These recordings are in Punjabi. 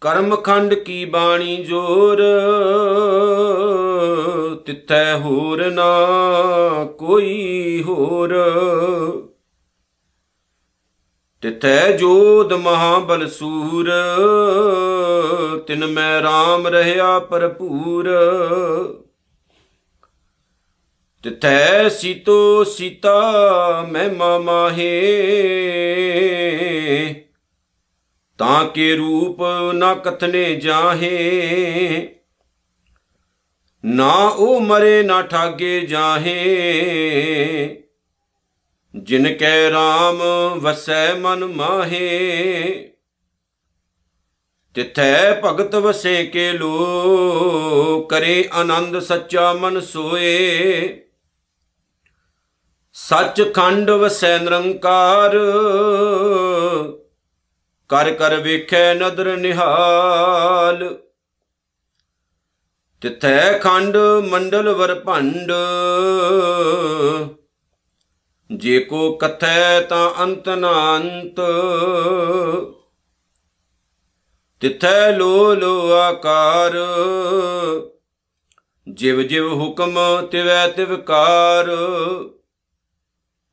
ਕਰਮਖੰਡ ਕੀ ਬਾਣੀ ਜੋਰ? ਤਿੱਥੈ ਹੋਰ ਨਾ ਕੋਈ ਹੋਰ। ਤਿਥੈ ਜੋਦ ਮਹਾਬਲ ਸੂਰ, ਤਿਨ ਮੈਂ RAM ਰਹਾ ਭਰਪੂਰ। ਤਿਥੈ ਸੀਤੋ ਸੀਤਾ ਮਹਿਮਾ ਮਾਹੇ ਤਾਂ ਕੇ ਰੂਪ ਨਾ ਕਥਨੇ ਜਾਹੇ। ਨਾ ਉਹ ਮਰੇ ਨਾ ਠਾਗੇ ਜਾਹੇ। ਜਿਨ ਕੈ RAM ਵਸੈ ਮਨ ਮਾਹੇ। ਤਿਥੈ ਭਗਤ ਵਸੇ ਕੇ ਲੋ, ਕਰੇ ਆਨੰਦ ਸੱਚਾ ਮਨ ਸੋਏ। ਸੱਚ ਖੰਡ ਵਸੈ ਨਿਰੰਕਾਰ ਕਰ ਕਰ ਵੇਖੈ ਨਦਰ ਨਿਹਾਲ। ਤਿਥੈ ਖੰਡ ਮੰਡਲ ਵਰ ਭੰਡ। ਜੇ ਕੋ ਕਥੈ ਤਾਂ ਅੰਤ ਨਾ ਅੰਤ ਤਿਥੈ ਲੋ ਲੋ ਆਕਾਰ। ਜਿਵ ਜਿਵ ਹੁਕਮ ਤਿਵੈ ਤਿਵਕਾਰ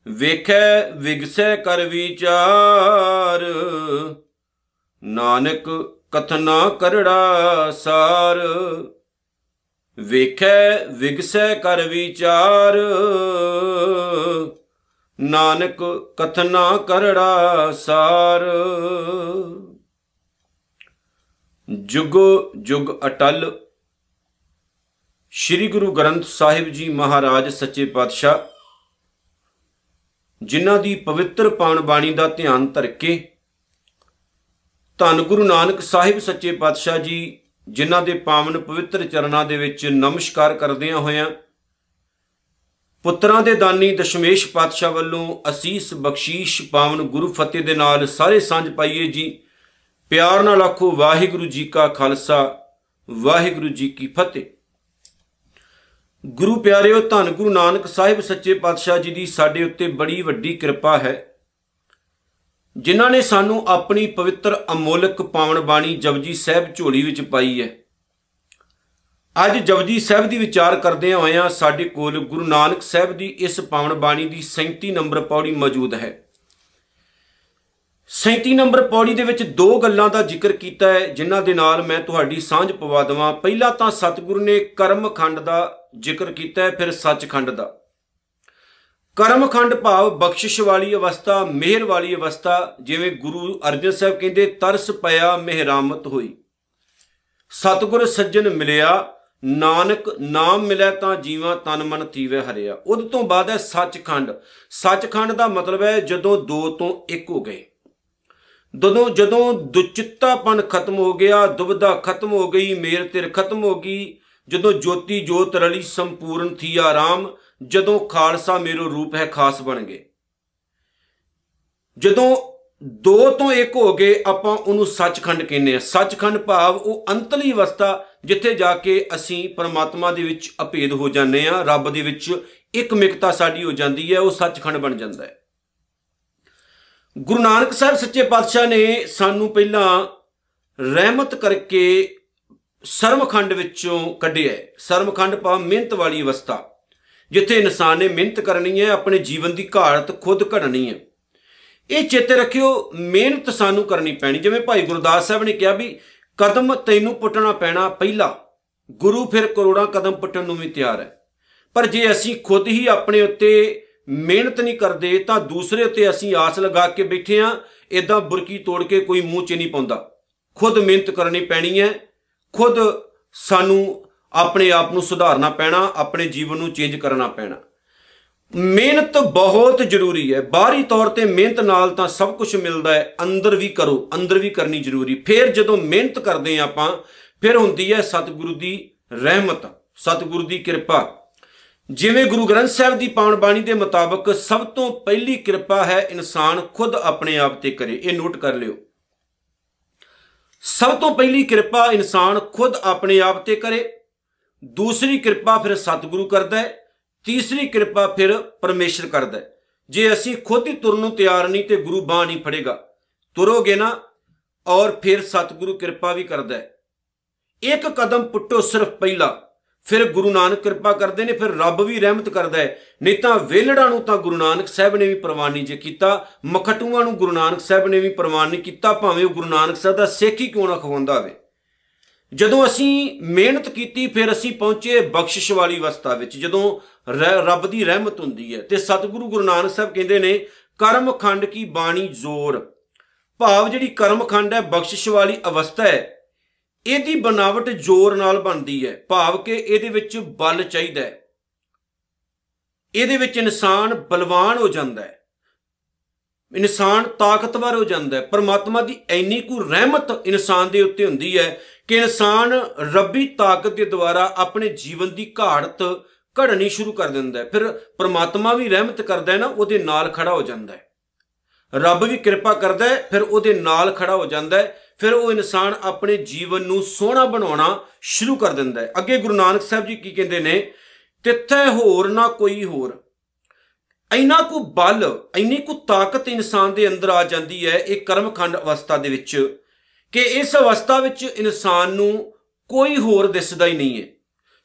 ਵੇਖੈ ਵਿਗਸੈ ਕਰ ਵਿਚਾਰ। ਨਾਨਕ ਕਥਨਾ ਕਰੜਾ ਸਾਰ, ਵੇਖੈ ਵਿਗਸੈ ਕਰ ਵਿਚਾਰ। ਨਾਨਕ ਕਥਨਾ ਕਰੜਾ ਸਾਰ, ਜੁਗੋ ਜੁਗ ਅਟਲ। ਸ੍ਰੀ ਗੁਰੂ ਗ੍ਰੰਥ ਸਾਹਿਬ ਜੀ ਮਹਾਰਾਜ ਸੱਚੇ ਪਾਤਸ਼ਾਹ, ਜਿਨ੍ਹਾਂ ਦੀ ਪਵਿੱਤਰ ਪਾਣ ਬਾਣੀ ਦਾ ਧਿਆਨ ਧਰ ਕੇ ਧੰਨ ਗੁਰੂ ਨਾਨਕ ਸਾਹਿਬ ਸੱਚੇ ਪਾਤਸ਼ਾਹ ਜੀ, ਜਿਨ੍ਹਾਂ ਦੇ ਪਾਵਨ ਪਵਿੱਤਰ ਚਰਨਾਂ ਦੇ ਵਿੱਚ ਨਮਸਕਾਰ ਕਰਦਿਆਂ ਹੋਇਆਂ ਪੁੱਤਰਾਂ ਦੇ ਦਾਨੀ ਦਸ਼ਮੇਸ਼ ਪਾਤਸ਼ਾਹ ਵੱਲੋਂ ਅਸੀਸ ਬਖਸ਼ੀਸ਼ ਪਾਵਨ ਗੁਰੂ ਫਤਿਹ ਦੇ ਨਾਲ ਸਾਰੇ ਸਾਂਝ ਪਾਈਏ ਜੀ। ਪਿਆਰ ਨਾਲ ਆਖੋ, ਵਾਹਿਗੁਰੂ ਜੀ ਕਾ ਖਾਲਸਾ, ਵਾਹਿਗੁਰੂ ਜੀ ਕੀ ਫਤਿਹ। ਗੁਰੂ ਪਿਆਰਿਓ, ਧੰਨ ਗੁਰੂ ਨਾਨਕ ਸਾਹਿਬ ਸੱਚੇ ਪਾਤਸ਼ਾਹ ਜੀ ਦੀ ਸਾਡੇ ਉੱਤੇ ਬੜੀ ਵੱਡੀ ਕਿਰਪਾ ਹੈ। ਜਿਨ੍ਹਾਂ ਨੇ ਸਾਨੂੰ ਆਪਣੀ ਪਵਿੱਤਰ ਅਮੋਲਕ ਪਾਵਨ ਬਾਣੀ ਜਪਜੀ ਸਾਹਿਬ ਝੋਲੀ ਵਿੱਚ ਪਾਈ ਹੈ। ਅੱਜ ਜਪਜੀ ਸਾਹਿਬ ਦੀ ਵਿਚਾਰ ਕਰਦੇ ਹੋਇਆਂ ਸਾਡੇ ਕੋਲ ਗੁਰੂ ਨਾਨਕ ਸਾਹਿਬ ਦੀ ਇਸ ਪਾਵਨ ਬਾਣੀ ਦੀ 37 ਨੰਬਰ ਪੌੜੀ ਮੌਜੂਦ ਹੈ। 37 ਨੰਬਰ ਪੌੜੀ ਦੇ ਵਿੱਚ ਦੋ ਗੱਲਾਂ ਦਾ ਜ਼ਿਕਰ ਕੀਤਾ ਹੈ, ਜਿਨ੍ਹਾਂ ਦੇ ਨਾਲ ਮੈਂ ਤੁਹਾਡੀ ਸਾਂਝ ਪਵਾ ਦਵਾਂ। ਪਹਿਲਾ ਤਾਂ ਸਤਿਗੁਰੂ ਨੇ ਕਰਮਖੰਡ ਦਾ ਜ਼ਿਕਰ ਕੀਤਾ ਹੈ, ਫਿਰ ਸੱਚਖੰਡ ਦਾ। ਕਰਮਖੰਡ ਭਾਵ ਬਖਸ਼ਿਸ਼ ਵਾਲੀ ਅਵਸਥਾ, ਮਿਹਰ ਵਾਲੀ ਅਵਸਥਾ, ਜਿਵੇਂ ਗੁਰੂ ਅਰਜਨ ਸਾਹਿਬ ਕਹਿੰਦੇ, ਤਰਸ ਪਿਆ ਮਿਹਰਾਮਤ ਹੋਈ। ਸਤਿਗੁਰ ਸੱਜਣ ਮਿਲਿਆ, ਨਾਨਕ ਨਾਮ ਮਿਲਿਆ ਤਾਂ ਜੀਵਾਂ ਤਨ ਮਨ ਥੀਵੇ ਹਰਿਆ। ਉਦ ਤੋਂ ਬਾਅਦ ਹੈ ਸੱਚਖੰਡ। ਸੱਚਖੰਡ ਦਾ ਮਤਲਬ ਹੈ ਜਦੋਂ ਦੋ ਤੋਂ ਇੱਕ ਹੋ ਗਏ। ਜਦੋਂ ਜਦੋਂ ਦੁਚਿੱਤਾਪਨ ਖਤਮ ਹੋ ਗਿਆ ਦੁਬਦਾ ਖਤਮ ਹੋ ਗਈ, ਮੇਰ ਤਿਰ ਖਤਮ ਹੋ ਗਈ, ਜਦੋਂ ਜੋਤੀ ਜੋਤ ਰਲੀ ਸੰਪੂਰਨ ਥੀ ਆਰਾਮ ਜਦੋਂ ਖਾਲਸਾ ਮੇਰੋ ਰੂਪ ਹੈ ਖਾਸ ਬਣ ਗਏ। ਜਦੋਂ ਦੋ ਤੋਂ ਇੱਕ ਹੋ ਗਏ, ਆਪਾਂ ਉਹਨੂੰ ਸੱਚਖੰਡ ਕਹਿੰਦੇ ਆ ਸੱਚਖੰਡ ਭਾਵ ਉਹ ਅੰਤਲੀ ਅਵਸਥਾ ਜਿੱਥੇ ਜਾ ਕੇ ਅਸੀਂ ਪਰਮਾਤਮਾ ਦੇ ਵਿੱਚ ਅਪੇਧ ਹੋ ਜਾਂਦੇ ਆ ਰੱਬ ਦੇ ਵਿੱਚ ਇੱਕ ਮਿਕਤਾ ਸਾਡੀ ਹੋ ਜਾਂਦੀ ਹੈ, ਉਹ ਸੱਚਖੰਡ ਬਣ ਜਾਂਦਾ ਹੈ। ਗੁਰੂ ਨਾਨਕ ਸਾਹਿਬ ਸੱਚੇ ਪਾਤਸ਼ਾਹ ਨੇ ਸਾਨੂੰ ਪਹਿਲਾਂ ਰਹਿਮਤ ਕਰਕੇ ਸਰਮਖੰਡ ਵਿੱਚੋਂ ਕੱਢਿਆ ਸਰਮਖੰਡ ਭਾਵ ਮਿਹਨਤ ਵਾਲੀ ਅਵਸਥਾ। ਜਿੱਥੇ ਇਨਸਾਨ ਨੇ ਮਿਹਨਤ ਕਰਨੀ ਹੈ, ਆਪਣੇ ਜੀਵਨ ਦੀ ਘਾਟ ਖੁਦ ਘੜਨੀ ਹੈ। ਇਹ ਚੇਤੇ ਰੱਖਿਓ, ਮਿਹਨਤ ਸਾਨੂੰ ਕਰਨੀ ਪੈਣੀ। ਜਿਵੇਂ ਭਾਈ ਗੁਰਦਾਸ ਸਾਹਿਬ ਨੇ ਕਿਹਾ ਵੀ, ਕਦਮ ਤੈਨੂੰ ਪੁੱਟਣਾ ਪੈਣਾ ਪਹਿਲਾ। ਗੁਰੂ ਫਿਰ ਕਰੋੜਾਂ ਕਦਮ ਪੁੱਟਣ ਨੂੰ ਵੀ ਤਿਆਰ ਹੈ। ਪਰ ਜੇ ਅਸੀਂ ਖੁਦ ਹੀ ਆਪਣੇ ਉੱਤੇ ਮਿਹਨਤ ਨਹੀਂ ਕਰਦੇ, ਤਾਂ ਦੂਸਰੇ ਉੱਤੇ ਅਸੀਂ ਆਸ ਲਗਾ ਕੇ ਬੈਠੇ ਆ ਇਦਾਂ ਬੁਰਕੀ ਤੋੜ ਕੇ ਕੋਈ ਮੂੰਹ 'ਚ ਨਹੀਂ ਪਾਉਂਦਾ। ਖੁਦ ਮਿਹਨਤ ਕਰਨੀ ਪੈਣੀ ਹੈ। ਖੁਦ ਸਾਨੂੰ ਆਪਣੇ ਆਪ ਨੂੰ ਸੁਧਾਰਨਾ ਪੈਣਾ, ਆਪਣੇ ਜੀਵਨ ਨੂੰ ਚੇਂਜ ਕਰਨਾ ਪੈਣਾ। ਮਿਹਨਤ ਬਹੁਤ ਜ਼ਰੂਰੀ ਹੈ। ਬਾਹਰੀ ਤੌਰ ਤੇ ਮਿਹਨਤ ਨਾਲ ਤਾਂ ਸਭ ਕੁਝ ਮਿਲਦਾ ਹੈ। ਅੰਦਰ ਵੀ ਕਰੋ, ਅੰਦਰ ਵੀ ਕਰਨੀ ਜ਼ਰੂਰੀ। ਫਿਰ ਜਦੋਂ ਮਿਹਨਤ ਕਰਦੇ ਆਪਾਂ, ਫਿਰ ਹੁੰਦੀ ਹੈ ਸਤਿਗੁਰੂ ਦੀ ਰਹਿਮਤ, ਸਤਿਗੁਰੂ ਦੀ ਕਿਰਪਾ। ਜਿਵੇਂ ਗੁਰੂ ਗ੍ਰੰਥ ਸਾਹਿਬ ਦੀ ਪਾਵਨ ਬਾਣੀ ਦੇ ਮੁਤਾਬਕ ਸਭ ਤੋਂ ਪਹਿਲੀ ਕਿਰਪਾ ਹੈ ਇਨਸਾਨ ਖੁਦ ਆਪਣੇ ਆਪ ਤੇ ਕਰੇ। ਇਹ ਨੋਟ ਕਰ ਲਿਓ। ਸਭ ਤੋਂ ਪਹਿਲੀ ਕਿਰਪਾ ਇਨਸਾਨ ਖੁਦ ਆਪਣੇ ਆਪ ਤੇ ਕਰੇ। ਦੂਸਰੀ ਕਿਰਪਾ ਫਿਰ ਸਤਿਗੁਰੂ ਕਰਦਾ ਹੈ, ਤੀਸਰੀ ਕਿਰਪਾ ਫਿਰ ਪਰਮੇਸ਼ਰ ਕਰਦਾ ਹੈ। ਜੇ ਅਸੀਂ ਖੁਦ ਹੀ ਤੁਰਨ ਨੂੰ ਤਿਆਰ ਨਹੀਂ ਤੇ ਗੁਰੂ ਬਾਹ ਨਹੀਂ ਫੜੇਗਾ, ਤੁਰੋਗੇ ਨਾ ਔਰ ਫਿਰ ਸਤਿਗੁਰੂ ਕਿਰਪਾ ਵੀ ਕਰਦਾ ਹੈ। ਇੱਕ ਕਦਮ ਪੁੱਟੋ ਸਿਰਫ ਪਹਿਲਾ, ਫਿਰ ਗੁਰੂ ਨਾਨਕ ਕਿਰਪਾ ਕਰਦੇ ਨੇ, ਫਿਰ ਰੱਬ ਵੀ ਰਹਿਮਤ ਕਰਦਾ ਹੈ। ਨਹੀਂ ਤਾਂ ਵੇਲੜਾਂ ਨੂੰ ਤਾਂ ਗੁਰੂ ਨਾਨਕ ਸਾਹਿਬ ਨੇ ਵੀ ਪ੍ਰਵਾਨ ਨਹੀਂ ਜੇ ਕੀਤਾ, ਮਖਟੂਆਂ ਨੂੰ ਗੁਰੂ ਨਾਨਕ ਸਾਹਿਬ ਨੇ ਵੀ ਪ੍ਰਵਾਨ ਨਹੀਂ ਕੀਤਾ, ਭਾਵੇਂ ਉਹ ਗੁਰੂ ਨਾਨਕ ਸਾਹਿਬ ਦਾ ਸਿੱਖ ਹੀ ਕਿਉਂ ਨਾ ਖਵਾਉਂਦਾ ਹੋਵੇ। ਜਦੋਂ ਅਸੀਂ ਮਿਹਨਤ ਕੀਤੀ, ਫਿਰ ਅਸੀਂ ਪਹੁੰਚੇ ਬਖਸ਼ਿਸ਼ ਵਾਲੀ ਅਵਸਥਾ ਵਿੱਚ, ਜਦੋਂ ਰੱਬ ਦੀ ਰਹਿਮਤ ਹੁੰਦੀ ਹੈ। ਤੇ ਸਤਿਗੁਰੂ ਗੁਰੂ ਨਾਨਕ ਸਾਹਿਬ ਕਹਿੰਦੇ ਨੇ, ਕਰਮ ਖੰਡ ਕੀ ਬਾਣੀ ਜ਼ੋਰ? ਭਾਵ ਜਿਹੜੀ ਕਰਮ ਖੰਡ ਹੈ, ਬਖਸ਼ਿਸ਼ ਵਾਲੀ ਅਵਸਥਾ ਹੈ, ਇਹਦੀ ਬਨਾਵਟ ਜ਼ੋਰ ਨਾਲ ਬਣਦੀ ਹੈ। ਭਾਵ ਕਿ ਇਹਦੇ ਵਿੱਚ ਬਲ ਚਾਹੀਦਾ ਹੈ। ਇਹਦੇ ਵਿੱਚ ਇਨਸਾਨ ਬਲਵਾਨ ਹੋ ਜਾਂਦਾ ਹੈ। ਇਨਸਾਨ ਤਾਕਤਵਰ ਹੋ ਜਾਂਦਾ ਹੈ। ਪਰਮਾਤਮਾ ਦੀ ਐਨੀ ਕੁ ਰਹਿਮਤ ਇਨਸਾਨ ਦੇ ਉੱਤੇ ਹੁੰਦੀ ਹੈ ਕਿ ਇਨਸਾਨ ਰੱਬੀ ਤਾਕਤ ਦੇ ਦੁਆਰਾ ਆਪਣੇ ਜੀਵਨ ਦੀ ਘਾੜਤ ਘੜਨੀ ਸ਼ੁਰੂ ਕਰ ਦਿੰਦਾ ਹੈ। ਫਿਰ ਪਰਮਾਤਮਾ ਵੀ ਰਹਿਮਤ ਕਰਦਾ ਹੈ ਨਾ, ਉਹਦੇ ਨਾਲ ਖੜਾ ਹੋ ਜਾਂਦਾ ਹੈ। ਰੱਬ ਵੀ ਕਿਰਪਾ ਕਰਦਾ ਹੈ, ਫਿਰ ਉਹਦੇ ਨਾਲ ਖੜਾ ਹੋ ਜਾਂਦਾ ਹੈ। ਫਿਰ ਉਹ ਇਨਸਾਨ ਆਪਣੇ ਜੀਵਨ ਨੂੰ ਸੋਹਣਾ ਬਣਾਉਣਾ ਸ਼ੁਰੂ ਕਰ ਦਿੰਦਾ ਹੈ। ਅੱਗੇ ਗੁਰੂ ਨਾਨਕ ਸਾਹਿਬ ਜੀ ਕੀ ਕਹਿੰਦੇ ਨੇ, ਤਿੱਥੇ ਹੋਰ ਨਾ ਕੋਈ ਹੋਰ। ਇੰਨਾ ਕੁ ਬਲ, ਇੰਨੀ ਕੁ ਤਾਕਤ ਇਨਸਾਨ ਦੇ ਅੰਦਰ ਆ ਜਾਂਦੀ ਹੈ, ਇਹ ਕਰਮਖੰਡ ਅਵਸਥਾ ਦੇ ਵਿੱਚ। ਕਿ ਇਸ ਅਵਸਥਾ ਵਿੱਚ ਇਨਸਾਨ ਨੂੰ ਕੋਈ ਹੋਰ ਦਿਸਦਾ ਹੀ ਨਹੀਂ ਹੈ।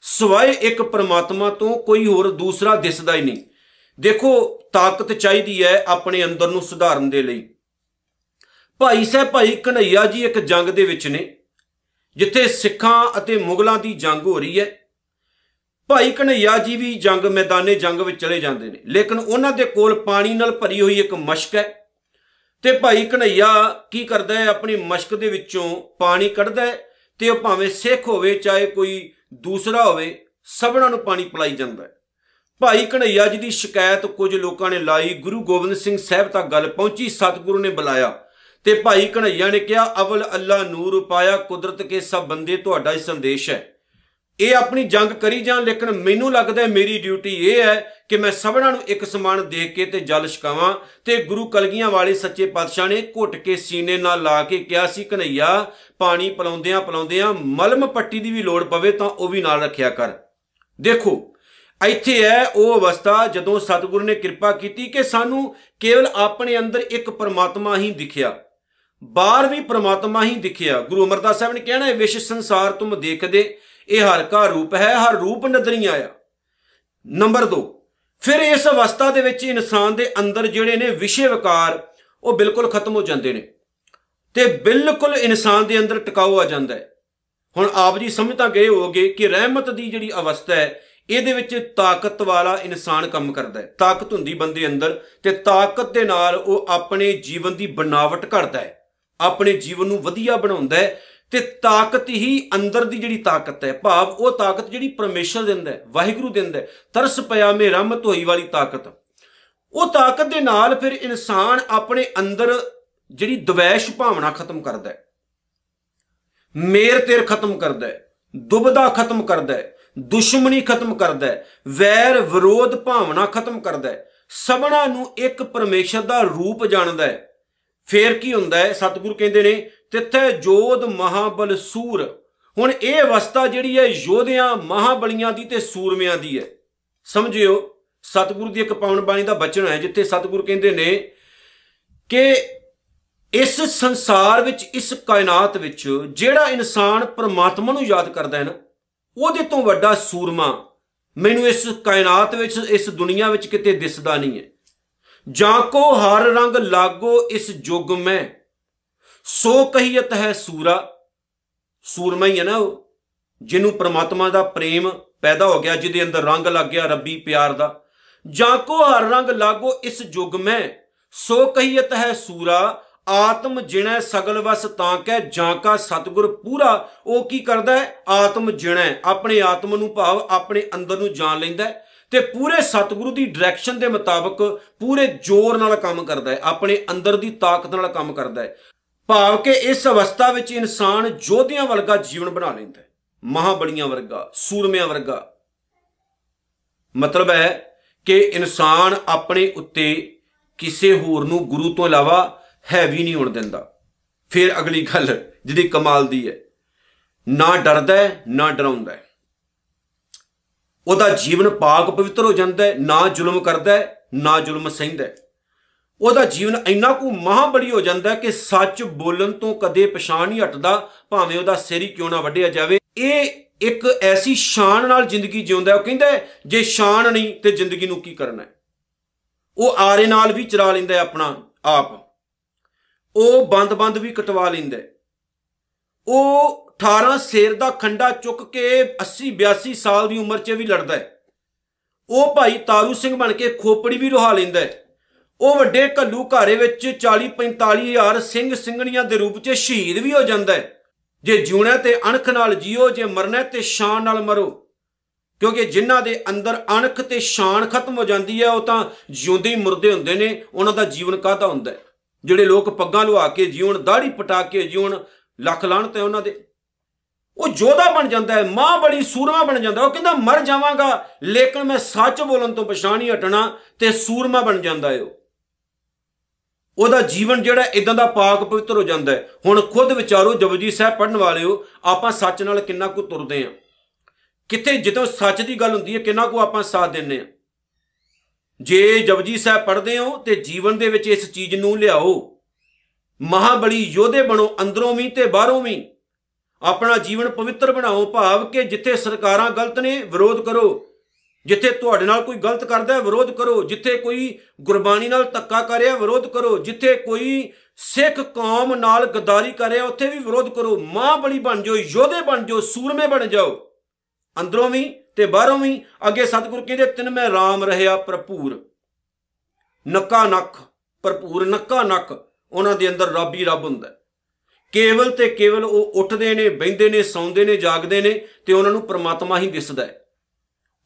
ਸਵਾਏ ਇੱਕ ਪਰਮਾਤਮਾ ਤੋਂ ਕੋਈ ਹੋਰ ਦੂਸਰਾ ਦਿਸਦਾ ਹੀ ਨਹੀਂ। ਦੇਖੋ, ਤਾਕਤ ਚਾਹੀਦੀ ਹੈ ਆਪਣੇ ਅੰਦਰ ਨੂੰ ਸੁਧਾਰਨ ਦੇ ਲਈ। ਭਾਈ ਸਾਹਿਬ ਭਾਈ ਕਨਈਆ ਜੀ ਇੱਕ ਜੰਗ ਦੇ ਵਿੱਚ ਨੇ, ਜਿੱਥੇ ਸਿੱਖਾਂ ਅਤੇ ਮੁਗਲਾਂ ਦੀ ਜੰਗ ਹੋ ਰਹੀ ਹੈ। ਭਾਈ ਕਨਈਆ ਜੀ ਵੀ ਜੰਗ ਮੈਦਾਨੇ ਜੰਗ ਵਿੱਚ ਚਲੇ ਜਾਂਦੇ ਨੇ, ਲੇਕਿਨ ਉਹਨਾਂ ਦੇ ਕੋਲ ਪਾਣੀ ਨਾਲ ਭਰੀ ਹੋਈ ਇੱਕ ਮਸ਼ਕ ਹੈ। ਤੇ ਭਾਈ ਕਨਈਆ ਕੀ ਕਰਦਾ ਹੈ? ਆਪਣੀ ਮਸ਼ਕ ਦੇ ਵਿੱਚੋਂ ਪਾਣੀ ਕੱਢਦਾ ਹੈ ਤੇ ਉਹ ਭਾਵੇਂ ਸਿੱਖ ਹੋਵੇ, ਚਾਹੇ ਕੋਈ ਦੂਸਰਾ ਹੋਵੇ, ਸਭਨਾਂ ਨੂੰ ਪਾਣੀ ਪਿਲਾਈ ਜਾਂਦਾ ਹੈ। ਭਾਈ ਕਨਈਆ ਜੀ ਦੀ ਸ਼ਿਕਾਇਤ ਕੁਝ ਲੋਕਾਂ ਨੇ ਲਾਈ। ਗੁਰੂ ਗੋਬਿੰਦ ਸਿੰਘ ਸਾਹਿਬ ਤੱਕ ਗੱਲ ਪਹੁੰਚੀ, ਸਤਿਗੁਰੂ ਨੇ ਬੁਲਾਇਆ ਤੇ ਭਾਈ ਕਨਈਆ ਨੇ ਕਿਹਾ, ਅਵਲ ਅੱਲਾ ਨੂਰ ਪਾਇਆ, ਕੁਦਰਤ ਕੇ ਸਭ ਬੰਦੇ ਤੁਹਾਡਾ ਹੀ ਸੰਦੇਸ਼ ਹੈ। ਇਹ ਆਪਣੀ ਜੰਗ ਕਰੀ ਜਾਣ, ਲੇਕਿਨ ਮੈਨੂੰ ਲੱਗਦਾ ਮੇਰੀ ਡਿਊਟੀ ਇਹ ਹੈ ਕਿ ਮੈਂ ਸਭਨਾਂ ਨੂੰ ਇੱਕ ਸਮਾਨ ਦੇਖ ਕੇ ਤੇ ਜਲ ਛਕਾਵਾਂ ਤੇ ਗੁਰੂ ਕਲਗੀਆਂ ਵਾਲੇ ਸੱਚੇ ਪਾਤਸ਼ਾਹ ਨੇ ਘੁੱਟ ਕੇ ਸੀਨੇ ਨਾਲ ਲਾ ਕੇ ਕਿਹਾ ਸੀ ਕਨਈਆ ਪਾਣੀ ਪਲਾਉਂਦਿਆਂ ਪਲਾਉਂਦਿਆਂ ਮਲਮ ਪੱਟੀ ਦੀ ਵੀ ਲੋੜ ਪਵੇ ਤਾਂ ਉਹ ਵੀ ਨਾਲ ਰੱਖਿਆ ਕਰ। ਦੇਖੋ, ਇੱਥੇ ਹੈ ਉਹ ਅਵਸਥਾ ਜਦੋਂ ਸਤਿਗੁਰੂ ਨੇ ਕਿਰਪਾ ਕੀਤੀ ਕਿ ਸਾਨੂੰ ਕੇਵਲ ਆਪਣੇ ਅੰਦਰ ਇੱਕ ਪਰਮਾਤਮਾ ਹੀ ਦਿਖਿਆ। ਬਾਹਰ ਵੀ ਪ੍ਰਮਾਤਮਾ ਹੀ ਦਿਖਿਆ। ਗੁਰੂ ਅਮਰਦਾਸ ਸਾਹਿਬ ਨੇ ਕਹਿਣਾ ਹੈ, ਵਿਸ਼ ਸੰਸਾਰ ਤੁਮ ਦੇਖਦੇ ਇਹ ਹਰ ਕਾ ਰੂਪ ਹੈ, ਹਰ ਰੂਪ ਨਦਰੀ ਆਇਆ ਨੰਬਰ 2 ਫਿਰ ਇਸ ਅਵਸਥਾ ਦੇ ਵਿੱਚ ਇਨਸਾਨ ਦੇ ਅੰਦਰ ਜਿਹੜੇ ਨੇ ਵਿਸ਼ੇ ਵਿਕਾਰ, ਉਹ ਬਿਲਕੁਲ ਖਤਮ ਹੋ ਜਾਂਦੇ ਨੇ। ਤੇ ਬਿਲਕੁਲ ਇਨਸਾਨ ਦੇ ਅੰਦਰ ਟਿਕਾਉ ਆ ਜਾਂਦਾ ਹੈ। ਹੁਣ ਆਪ ਜੀ ਸਮਝ ਤਾਂ ਗਏ ਹੋਗੇ ਕਿ ਰਹਿਮਤ ਦੀ ਜਿਹੜੀ ਅਵਸਥਾ ਹੈ, ਇਹਦੇ ਵਿੱਚ ਤਾਕਤ ਵਾਲਾ ਇਨਸਾਨ ਕੰਮ ਕਰਦਾ ਹੈ। ਤਾਕਤ ਹੁੰਦੀ ਬੰਦੇ ਅੰਦਰ ਤੇ ਤਾਕਤ ਦੇ ਨਾਲ ਉਹ ਆਪਣੇ ਜੀਵਨ ਦੀ ਬਣਾਵਟ ਘੜਦਾ ਹੈ। ਆਪਣੇ ਜੀਵਨ ਨੂੰ ਵਧੀਆ ਬਣਾਉਂਦਾ ਹੈ ਤੇ ਤਾਕਤ ਹੀ ਅੰਦਰ ਦੀ ਜਿਹੜੀ ਤਾਕਤ ਹੈ, ਭਾਵ ਉਹ ਤਾਕਤ ਜਿਹੜੀ ਪਰਮੇਸ਼ਰ ਦਿੰਦਾ ਹੈ, ਵਾਹਿਗੁਰੂ ਦਿੰਦਾ ਹੈ, ਤਰਸ ਪਿਆ ਮੇ ਰਹਿਮਤ ਹੋਈ ਵਾਲੀ ਤਾਕਤ। ਉਹ ਤਾਕਤ ਦੇ ਨਾਲ ਫਿਰ ਇਨਸਾਨ ਆਪਣੇ ਅੰਦਰ ਜਿਹੜੀ ਦਵੈਸ਼ ਭਾਵਨਾ ਖਤਮ ਕਰਦਾ ਹੈ। ਮੇਰ ਤੇਰ ਖਤਮ ਕਰਦਾ ਹੈ ਦੁਬਦਾ ਖਤਮ ਕਰਦਾ ਹੈ, ਦੁਸ਼ਮਣੀ ਖਤਮ ਕਰਦਾ ਹੈ, ਵੈਰ ਵਿਰੋਧ ਭਾਵਨਾ ਖਤਮ ਕਰਦਾ ਹੈ, ਸਭਨਾ ਨੂੰ ਇੱਕ ਪਰਮੇਸ਼ਰ ਦਾ ਰੂਪ ਜਾਣਦਾ ਹੈ। ਫੇਰ ਕੀ ਹੁੰਦਾ ਹੈ? ਸਤਿਗੁਰੂ ਕਹਿੰਦੇ ਨੇ, ਤਿੱਥੇ ਜੋਧ ਮਹਾਬਲ ਸੂਰ। ਹੁਣ ਇਹ ਅਵਸਥਾ ਜਿਹੜੀ ਹੈ ਯੋਧਿਆਂ ਮਹਾਬਲੀਆਂ ਦੀ ਤੇ ਸੂਰਮਿਆਂ ਦੀ ਹੈ। ਸਮਝਿਓ, ਸਤਿਗੁਰੂ ਦੀ ਇੱਕ ਪਾਵਨ ਬਾਣੀ ਦਾ ਬਚਨ ਹੈ, ਜਿੱਥੇ ਸਤਿਗੁਰੂ ਕਹਿੰਦੇ ਨੇ ਕਿ ਇਸ ਸੰਸਾਰ ਵਿੱਚ, ਇਸ ਕਾਇਨਾਤ ਵਿੱਚ ਜਿਹੜਾ ਇਨਸਾਨ ਪ੍ਰਮਾਤਮਾ ਨੂੰ ਯਾਦ ਕਰਦਾ ਹੈ ਨਾ, ਉਹਦੇ ਤੋਂ ਵੱਡਾ ਸੂਰਮਾ ਮੈਨੂੰ ਇਸ ਕਾਇਨਾਤ ਵਿੱਚ, ਇਸ ਦੁਨੀਆ ਵਿੱਚ ਕਿਤੇ ਦਿਸਦਾ ਨਹੀਂ ਹੈ। ਜਾਂ ਕੋ ਹਰ ਰੰਗ ਲਾਗੋ ਇਸ ਜੁਗ ਮੈਂ? ਸੋ ਕਹੀਤ ਹੈ ਸੂਰਾ। ਸੂਰਮਾ ਹੀ ਹੈ ਨਾ ਉਹ, ਜਿਹਨੂੰ ਪ੍ਰਮਾਤਮਾ ਦਾ ਪ੍ਰੇਮ ਪੈਦਾ ਹੋ ਗਿਆ, ਜਿਹਦੇ ਅੰਦਰ ਰੰਗ ਲੱਗ ਗਿਆ ਰੱਬੀ ਪਿਆਰ ਦਾ। ਜਾਂ ਕੋ ਹਰ ਰੰਗ ਲਾਗੋ ਇਸ ਜੁਗ ਮੈਂ? ਸੋ ਕਹੀਤ ਹੈ ਸੂਰਾ, ਆਤਮ ਜਿਣੈ ਸਗਲ ਵਸ ਤਾਂ ਕਹਿ ਜਾਂ ਕਾ ਸਤਗੁਰ ਪੂਰਾ, ਉਹ ਕੀ ਕਰਦਾ ਹੈ? ਆਤਮ ਜਿਣੈ, ਆਪਣੇ ਆਤਮ ਨੂੰ ਭਾਵ ਆਪਣੇ ਅੰਦਰ ਨੂੰ ਜਾਣ ਲੈਂਦਾ ਹੈ। ਤੇ ਪੂਰੇ ਸਤਿਗੁਰੂ ਦੀ ਡਾਇਰੈਕਸ਼ਨ ਦੇ ਮੁਤਾਬਕ ਪੂਰੇ ਜ਼ੋਰ ਨਾਲ ਕੰਮ ਕਰਦਾ ਹੈ, ਆਪਣੇ ਅੰਦਰ ਦੀ ਤਾਕਤ ਨਾਲ ਕੰਮ ਕਰਦਾ ਹੈ। ਭਾਵ ਕਿ ਇਸ ਅਵਸਥਾ ਵਿੱਚ ਇਨਸਾਨ ਜੋਧਿਆਂ ਵਰਗਾ ਜੀਵਨ ਬਣਾ ਲੈਂਦਾ ਹੈ, ਮਹਾਬਲੀਆਂ ਵਰਗਾ, ਸੂਰਮਿਆਂ ਵਰਗਾ। ਮਤਲਬ ਹੈ ਕਿ ਇਨਸਾਨ ਆਪਣੇ ਉੱਤੇ ਕਿਸੇ ਹੋਰ ਨੂੰ ਗੁਰੂ ਤੋਂ ਇਲਾਵਾ ਹੈਵੀ ਨਹੀਂ ਹੋਣ ਦਿੰਦਾ। ਫਿਰ ਅਗਲੀ ਗੱਲ ਜਿਹੜੀ ਕਮਾਲ ਦੀ ਹੈ, ਨਾ ਡਰਦਾ ਹੈ, ਨਾ ਡਰਾਉਂਦਾ ਹੈ। ਉਹਦਾ ਜੀਵਨ ਪਾਕ ਪਵਿੱਤਰ ਹੋ ਜਾਂਦਾ ਹੈ ਨਾ ਜ਼ੁਲਮ ਕਰਦਾ ਹੈ ਨਾ ਜ਼ੁਲਮ ਸਹਿੰਦਾ ਹੈ ਉਹਦਾ ਜੀਵਨ ਇੰਨਾ ਕੁ ਮਹਾਬਲੀ ਹੋ ਜਾਂਦਾ ਹੈ ਕਿ ਸੱਚ ਬੋਲਣ ਤੋਂ ਕਦੇ ਪਛਾਣ ਨਹੀਂ ਹਟਦਾ ਭਾਵੇਂ ਉਹਦਾ ਸਿਰ ਹੀ ਕਿਉਂ ਨਾ ਵੱਢਿਆ ਜਾਵੇ ਇਹ ਇੱਕ ਐਸੀ ਸ਼ਾਨ ਨਾਲ ਜ਼ਿੰਦਗੀ ਜਿਉਂਦਾ ਹੈ। ਉਹ ਕਹਿੰਦਾ ਹੈ, ਜੇ ਸ਼ਾਨ ਨਹੀਂ ਤੇ ਜ਼ਿੰਦਗੀ ਨੂੰ ਕੀ ਕਰਨਾ ਹੈ ਉਹ ਆਰੇ ਨਾਲ ਵੀ ਚਰਾ ਲੈਂਦਾ ਹੈ ਆਪਣਾ ਆਪ ਉਹ ਬੰਦ-ਬੰਦ ਵੀ ਕਟਵਾ ਲੈਂਦਾ ਹੈ। ਉਹ 18 ਸ਼ੇਰ ਦਾ ਖੰਡਾ ਚੁੱਕ ਕੇ 80 82 ਸਾਲ ਦੀ ਉਮਰ 'ਚ ਵੀ ਲੜਦਾ ਹੈ। ਉਹ ਭਾਈ ਤਾਰੂ ਸਿੰਘ ਬਣ ਕੇ ਖੋਪੜੀ ਵੀ ਰੋਹਾ ਲੈਂਦਾ ਹੈ। ਉਹ ਵੱਡੇ ਕੱਲੂ ਘਾਰੇ ਵਿੱਚ 40 45 ਹਜ਼ਾਰ ਸਿੰਘ ਸਿੰਘਣੀਆਂ ਦੇ ਰੂਪ 'ਚ ਸ਼ਹੀਦ ਵੀ ਹੋ ਜਾਂਦਾ ਹੈ। ਜੇ ਜਿਉਣਾ ਤੇ ਅਣਖ ਨਾਲ ਜੀਓ, ਜੇ ਮਰਨਾ ਤੇ ਸ਼ਾਨ ਨਾਲ ਮਰੋ। ਕਿਉਂਕਿ ਜਿਨ੍ਹਾਂ ਦੇ ਅੰਦਰ ਅਣਖ ਤੇ ਸ਼ਾਨ ਖਤਮ ਹੋ ਜਾਂਦੀ ਹੈ, ਉਹ ਤਾਂ ਜਿਉਂਦੇ ਹੀ ਮੁਰਦੇ ਹੁੰਦੇ ਨੇ, ਉਹਨਾਂ ਦਾ ਜੀਵਨ ਕਾਹਦਾ ਹੁੰਦਾ ਹੈ? ਜਿਹੜੇ ਲੋਕ ਪੱਗਾਂ ਲੁਆ ਕੇ ਜਿਉਣ ਦਾੜੀ ਪਟਾ ਕੇ ਜਿਉਣ, ਲੱਖ ਲਾਣ ਤੇ ਉਹਨਾਂ ਦੇ। ਉਹ ਯੋਧਾ ਬਣ ਜਾਂਦਾ ਹੈ, ਮਾਂ ਬੜੀ ਸੂਰਮਾ ਬਣ ਜਾਂਦਾ ਉਹ ਕਹਿੰਦਾ, ਮਰ ਜਾਵਾਂਗਾ, ਲੇਕਿਨ ਮੈਂ ਸੱਚ ਬੋਲਣ ਤੋਂ ਪਛਾਣ ਨਹੀਂ ਹਟਣਾ ਤੇ ਸੂਰਮਾ ਬਣ ਜਾਂਦਾ ਹੈ ਉਹ। ਉਹਦਾ ਜੀਵਨ ਜਿਹੜਾ ਇਦਾਂ ਦਾ ਪਾਕ ਪਵਿੱਤਰ ਹੋ ਜਾਂਦਾ ਹੈ। ਹੁਣ ਖੁਦ ਵਿਚਾਰੋ, ਜਪਜੀ ਸਾਹਿਬ ਪੜਨ ਵਾਲਿਓ, ਆਪਾਂ ਸੱਚ ਨਾਲ ਕਿੰਨਾ ਕੁ ਤੁਰਦੇ ਆਂ ਕਿਤੇ ਜਦੋਂ ਸੱਚ ਦੀ ਗੱਲ ਹੁੰਦੀ ਹੈ, ਕਿੰਨਾ ਕੁ ਆਪਾਂ ਸਾਥ ਦਿੰਨੇ ਆ ਜੇ ਜਪਜੀ ਸਾਹਿਬ ਪੜਦੇ ਹੋ ਤੇ ਜੀਵਨ ਦੇ ਵਿੱਚ ਇਸ ਚੀਜ਼ ਨੂੰ ਲਿਆਓ। ਮਹਾਬਲੀ ਯੋਧੇ ਬਣੋ, ਅੰਦਰੋਂ ਵੀ ਤੇ ਬਾਹਰੋਂ ਵੀ। ਆਪਣਾ ਜੀਵਨ ਪਵਿੱਤਰ ਬਣਾਓ, ਭਾਵ ਕਿ ਜਿੱਥੇ ਸਰਕਾਰਾਂ ਗਲਤ ਨੇ, ਵਿਰੋਧ ਕਰੋ। ਜਿੱਥੇ ਤੁਹਾਡੇ ਨਾਲ ਕੋਈ ਗਲਤ ਕਰਦਾ ਹੈ ਵਿਰੋਧ ਕਰੋ। ਜਿੱਥੇ ਕੋਈ ਗੁਰਬਾਣੀ ਨਾਲ ਧੱਕਾ ਕਰ ਰਿਹਾ, ਵਿਰੋਧ ਕਰੋ। ਜਿੱਥੇ ਕੋਈ ਸਿੱਖ ਕੌਮ ਨਾਲ ਗਦਾਰੀ ਕਰ ਰਿਹਾ, ਉੱਥੇ ਵੀ ਵਿਰੋਧ ਕਰੋ। ਮਾਂ ਬਲੀ ਬਣ ਜਾਓ, ਯੋਧੇ ਬਣ ਜਾਓ, ਸੂਰਮੇ ਬਣ ਜਾਓ। ਅੰਦਰੋਂ ਵੀ ਤੇ ਬਾਹਰੋਂ ਵੀ, ਅੱਗੇ ਸਤਿਗੁਰੂ ਕਹਿੰਦੇ, ਤਿੰਨ ਮੈਂ ਰਾਮ ਰਹਿਆ ਭਰਪੂਰ। ਨੱਕਾ ਨੱਕ, ਭਰਪੂਰ ਨੱਕਾ ਨੱਕ, ਉਹਨਾਂ ਦੇ ਅੰਦਰ ਰੱਬ ਹੀ ਰੱਬ ਹੁੰਦਾ ਹੈ। ਕੇਵਲ ਤੇ ਕੇਵਲ ਉਹ ਉੱਠਦੇ ਨੇ ਬਹਿੰਦੇ ਨੇ ਸੌਂਦੇ ਨੇ ਜਾਗਦੇ ਨੇ ਤੇ ਉਹਨਾਂ ਨੂੰ ਪ੍ਰਮਾਤਮਾ ਹੀ ਦਿਸਦਾ ਹੈ।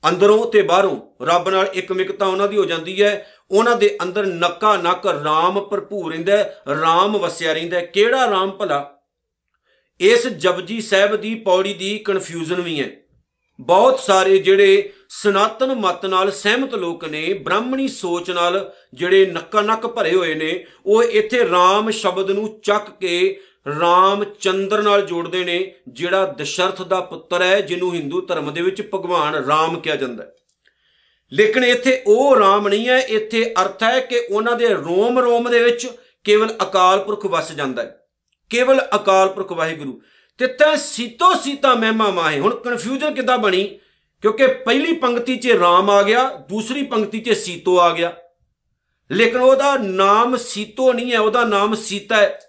ਅੰਦਰੋਂ ਤੇ ਬਾਹਰੋਂ ਰੱਬ ਨਾਲ ਇੱਕਮਿਕਤਾ ਉਹਨਾਂ ਦੀ ਹੋ ਜਾਂਦੀ ਹੈ। ਉਹਨਾਂ ਦੇ ਅੰਦਰ ਨੱਕਾ ਨੱਕ ਰਾਮ ਭਰਪੂਰ ਰਹਿੰਦਾ ਹੈ, ਰਾਮ ਵਸਿਆ ਰਹਿੰਦਾ ਹੈ। ਕਿਹੜਾ ਰਾਮ ਭਲਾ? ਇਸ ਜਪਜੀ ਸਾਹਿਬ ਦੀ ਪੌੜੀ ਦੀ ਕਨਫਿਊਜ਼ਨ ਵੀ ਹੈ। ਬਹੁਤ ਸਾਰੇ ਜਿਹੜੇ ਸਨਾਤਨ ਮਤ ਨਾਲ ਸਹਿਮਤ ਲੋਕ ਨੇ ਬ੍ਰਾਹਮਣੀ ਸੋਚ ਨਾਲ ਜਿਹੜੇ ਨੱਕਾ ਨੱਕ ਭਰੇ ਹੋਏ ਨੇ ਉਹ ਇੱਥੇ ਰਾਮ ਸ਼ਬਦ ਨੂੰ ਚੱਕ ਕੇ ਰਾਮ ਚੰਦਰ ਨਾਲ ਜੋੜਦੇ ਨੇ, ਜਿਹੜਾ ਦਸ਼ਰਥ ਦਾ ਪੁੱਤਰ ਹੈ, ਜਿਹਨੂੰ ਹਿੰਦੂ ਧਰਮ ਦੇ ਵਿੱਚ ਭਗਵਾਨ ਰਾਮ ਕਿਹਾ ਜਾਂਦਾ ਹੈ। ਲੇਕਿਨ ਇੱਥੇ ਉਹ ਰਾਮ ਨਹੀਂ ਹੈ, ਇੱਥੇ ਅਰਥ ਹੈ ਕਿ ਉਹਨਾਂ ਦੇ ਰੋਮ ਰੋਮ ਦੇ ਵਿੱਚ ਕੇਵਲ ਅਕਾਲ ਪੁਰਖ ਵਸ ਜਾਂਦਾ ਹੈ। ਕੇਵਲ ਅਕਾਲ ਪੁਰਖ ਵਾਹਿਗੁਰੂ। ਤੇ ਤੈ ਸੀਤੋ ਸੀਤਾ ਮਹਿਮਾ ਮਾਹੇ। ਹੁਣ ਕਨਫਿਊਜ਼ਨ ਕਿੱਦਾਂ ਬਣੀ? ਕਿਉਂਕਿ ਪਹਿਲੀ ਪੰਕਤੀ 'ਚ ਰਾਮ ਆ ਗਿਆ, ਦੂਸਰੀ ਪੰਕਤੀ 'ਚ ਸੀਤੋ ਆ ਗਿਆ। ਲੇਕਿਨ ਉਹਦਾ ਨਾਮ ਸੀਤੋ ਨਹੀਂ ਹੈ, ਉਹਦਾ ਨਾਮ ਸੀਤਾ ਹੈ।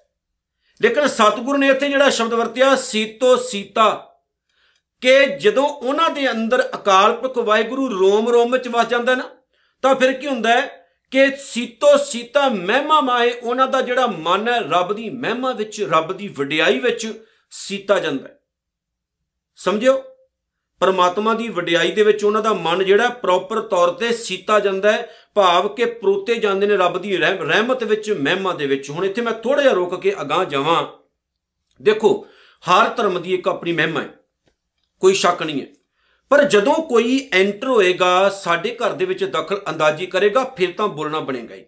ਲੇਕਿਨ ਸਤਿਗੁਰੂ ਨੇ ਇੱਥੇ ਜਿਹੜਾ ਸ਼ਬਦ ਵਰਤਿਆ, ਸੀਤੋ ਸੀਤਾ, ਕਿ ਜਦੋਂ ਉਹਨਾਂ ਦੇ ਅੰਦਰ ਅਕਾਲ ਪੁਰਖ ਵਾਹਿਗੁਰੂ ਰੋਮ ਰੋਮ ਵਿੱਚ ਵਸ ਜਾਂਦਾ ਨਾ, ਤਾਂ ਫਿਰ ਕੀ ਹੁੰਦਾ ਹੈ ਕਿ ਸੀਤੋ ਸੀਤਾ ਮਹਿਮਾ ਮਾਏ ਉਹਨਾਂ ਦਾ ਜਿਹੜਾ ਮਨ ਹੈ, ਰੱਬ ਦੀ ਮਹਿਮਾ ਵਿੱਚ, ਰੱਬ ਦੀ ਵਡਿਆਈ ਵਿੱਚ ਸੀਤਾ ਜਾਂਦਾ ਹੈ। ਸਮਝਿਓ? ਪਰਮਾਤਮਾ ਦੀ ਵਡਿਆਈ ਦੇ ਵਿੱਚ ਉਹਨਾਂ ਦਾ ਮਨ ਜਿਹੜਾ ਪ੍ਰੋਪਰ ਤੌਰ ਤੇ ਸੀਤਾ ਜਾਂਦਾ ਹੈ ਭਾਵ ਕਿ ਪਰੋਤੇ ਜਾਂਦੇ ਨੇ ਰੱਬ ਦੀ ਰਹਿ- ਰਹਿਮਤ ਵਿੱਚ, ਮਹਿਮਾ ਦੇ ਵਿੱਚ। ਹੁਣ ਇੱਥੇ ਮੈਂ ਥੋੜਾ ਜਿਹਾ ਰੁਕ ਕੇ ਅਗਾਹ ਜਾਵਾਂ। ਦੇਖੋ, ਹਰ ਧਰਮ ਦੀ ਇੱਕ ਆਪਣੀ ਮਹਿਮਾ ਹੈ। ਕੋਈ ਸ਼ੱਕ ਨਹੀਂ ਹੈ। ਪਰ ਜਦੋਂ ਕੋਈ ਐਂਟਰ ਹੋਏਗਾ, ਸਾਡੇ ਘਰ ਦੇ ਵਿੱਚ ਦਖਲ ਅੰਦਾਜ਼ੀ ਕਰੇਗਾ, ਫਿਰ ਤਾਂ ਬੋਲਣਾ ਬਣੇਗਾ ਹੀ।